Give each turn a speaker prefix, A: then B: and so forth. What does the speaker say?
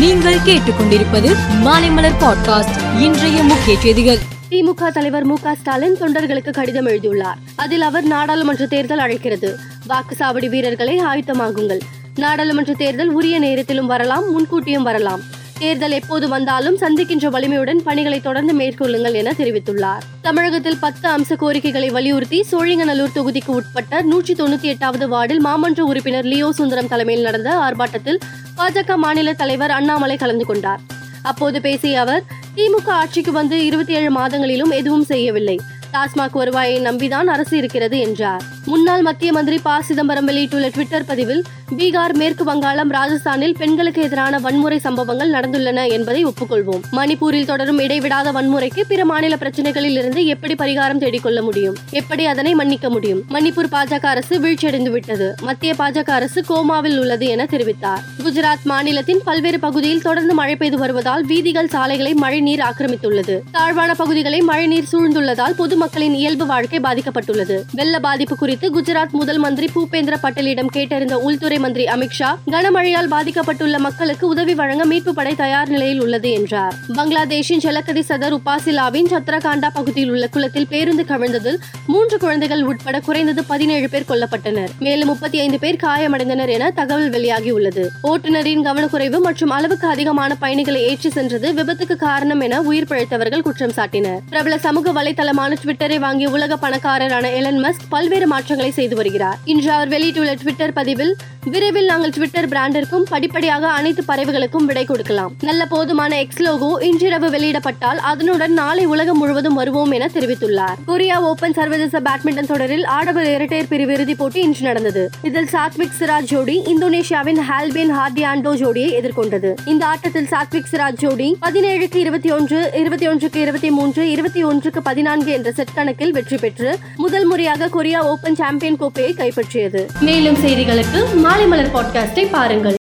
A: நீங்கள் கேட்டுக்கொண்டிருப்பது மாலைமலர் பாட்காஸ்ட் இன்றைய முக்கிய செய்திகள்.
B: திமுக தலைவர் மு க ஸ்டாலின் தொண்டர்களுக்கு கடிதம் எழுதியுள்ளார். அதில் அவர் நாடாளுமன்ற தேர்தல் அழைக்கிறது. வாக்குச்சாவடி வீரர்களை ஆயுத்தமாகுங்கள் நாடாளுமன்ற தேர்தல் உரிய நேரத்திலும் வரலாம் முன்கூட்டியும் வரலாம். தேர்தல் எப்போது வந்தாலும் சந்திக்கின்ற வலிமையுடன் பணிகளை தொடர்ந்து மேற்கொள்ளுங்கள் என தெரிவித்துள்ளார். தமிழகத்தில் பத்து அம்ச கோரிக்கைகளை வலியுறுத்தி சோழிங்கநல்லூர் தொகுதிக்கு உட்பட்ட நூற்றி தொண்ணூத்தி எட்டாவது வார்டில் மாமன்ற உறுப்பினர் லியோ சுந்தரம் தலைமையில் நடந்த ஆர்ப்பாட்டத்தில் பாஜக மாநில தலைவர் அண்ணாமலை கலந்து கொண்டார். அப்போது பேசிய அவர் திமுக ஆட்சிக்கு வந்து இருபத்தி ஏழு மாதங்களிலும் எதுவும் செய்யவில்லை. டாஸ்மாக் வருவாயை நம்பிதான் அரசு இருக்கிறது என்றார். முன்னாள் மத்திய மந்திரி ப. சிதம்பரம் வெளியிட்டுள்ள ட்விட்டர் பதிவில் பீகார் மேற்கு வங்காளம் ராஜஸ்தானில் பெண்களுக்கு எதிரான வன்முறை சம்பவங்கள் நடந்துள்ளன என்பதை ஒப்புக்கொள்வோம். மணிப்பூரில் தொடரும் இடைவிடாத வன்முறைக்கு பிற மாநில பிரச்சனைகளில் இருந்து எப்படி பரிகாரம் தேடிக்கொள்ள முடியும்? எப்படி அதனை மன்னிக்க முடியும்? மணிப்பூர் பாஜக அரசு வீழ்ச்சியடைந்து விட்டது. மத்திய பாஜக அரசு கோமாவில் உள்ளது என தெரிவித்தார். குஜராத் மாநிலத்தின் பல்வேறு பகுதியில் தொடர்ந்து மழை பெய்து வருவதால் வீதிகள் சாலைகளை மழைநீர் ஆக்கிரமித்துள்ளது. தாழ்வான பகுதிகளை மழைநீர் சூழ்ந்துள்ளதால் பொது பொதுமக்களின் இயல்பு வாழ்க்கை பாதிக்கப்பட்டுள்ளது. வெள்ள பாதிப்பு குறித்து குஜராத் முதல் மந்திரி பூபேந்திர பட்டேலிடம் கேட்டறிந்த உள்துறை மந்திரி அமித்ஷா கனமழையால் பாதிக்கப்பட்டுள்ள மக்களுக்கு உதவி வழங்க மீட்பு படை தயார் நிலையில் உள்ளது என்றார். பங்களாதேஷின் ஜலக்கதி சதர் உபாசிலாவின் சத்ரகாண்டா பகுதியில் உள்ள குளத்தில் பேருந்து கவிழ்ந்ததில் மூன்று குழந்தைகள் உட்பட குறைந்தது பதினேழு பேர் கொல்லப்பட்டனர். மேலும் முப்பத்தி ஐந்து பேர் காயமடைந்தனர் என தகவல் வெளியாகியுள்ளது. ஓட்டுநரின் கவனக்குறைவு மற்றும் அளவுக்கு அதிகமான பயணிகளை ஏற்றி சென்றது விபத்துக்கு காரணம் என உயிர் பிழைத்தவர்கள் குற்றம் சாட்டினர். பிரபல சமூக வலைதளமான ட்விட்டரை வாங்கிய உலக பணக்காரரான எலன் மஸ்க் பல்வேறு மாற்றங்களை செய்து வருகிறார். இன்று அவர் வெளியிட்டுள்ள ட்விட்டர் பதிவில் விரைவில் நாங்கள் ட்விட்டர் பிராண்டிற்கும் படிப்படியாக அனைத்து பறவைகளுக்கும் விடை கொடுக்கலாம். நல்ல போதுமான எக்ஸ் லோகோ இன்றிரவு வெளியிடப்பட்டால் அதனுடன் நாளை உலகம் முழுவதும் வருவோம் என தெரிவித்துள்ளார். கொரியா ஓபன் சர்வதேச பேட்மிண்டன் தொடரில் ஆடவர் இரட்டையர் பிரிவு இறுதிப் போட்டி இன்று நடந்தது. இதில் சாத்விக் சிராஜ் ஜோடி இந்தோனேஷியாவின் ஹால்பின் ஹார்டியாண்டோ ஜோடியை எதிர்கொண்டது. இந்த ஆட்டத்தில் சாத்விக் சிராஜ் ஜோடி பதினேழுக்கு இருபத்தி ஒன்று இருபத்தி ஒன்றுக்கு இருபத்தி மூன்று இருபத்தி ஒன்றுக்கு பதினான்கு என்ற செட் கணக்கில் வெற்றி பெற்று முதல் முறையாக கொரியா ஓபன் சாம்பியன் கோப்பையை கைப்பற்றியது. மேலும் செய்திகளுக்கு மாலை மலர் பாட்காஸ்டை பாருங்கள்.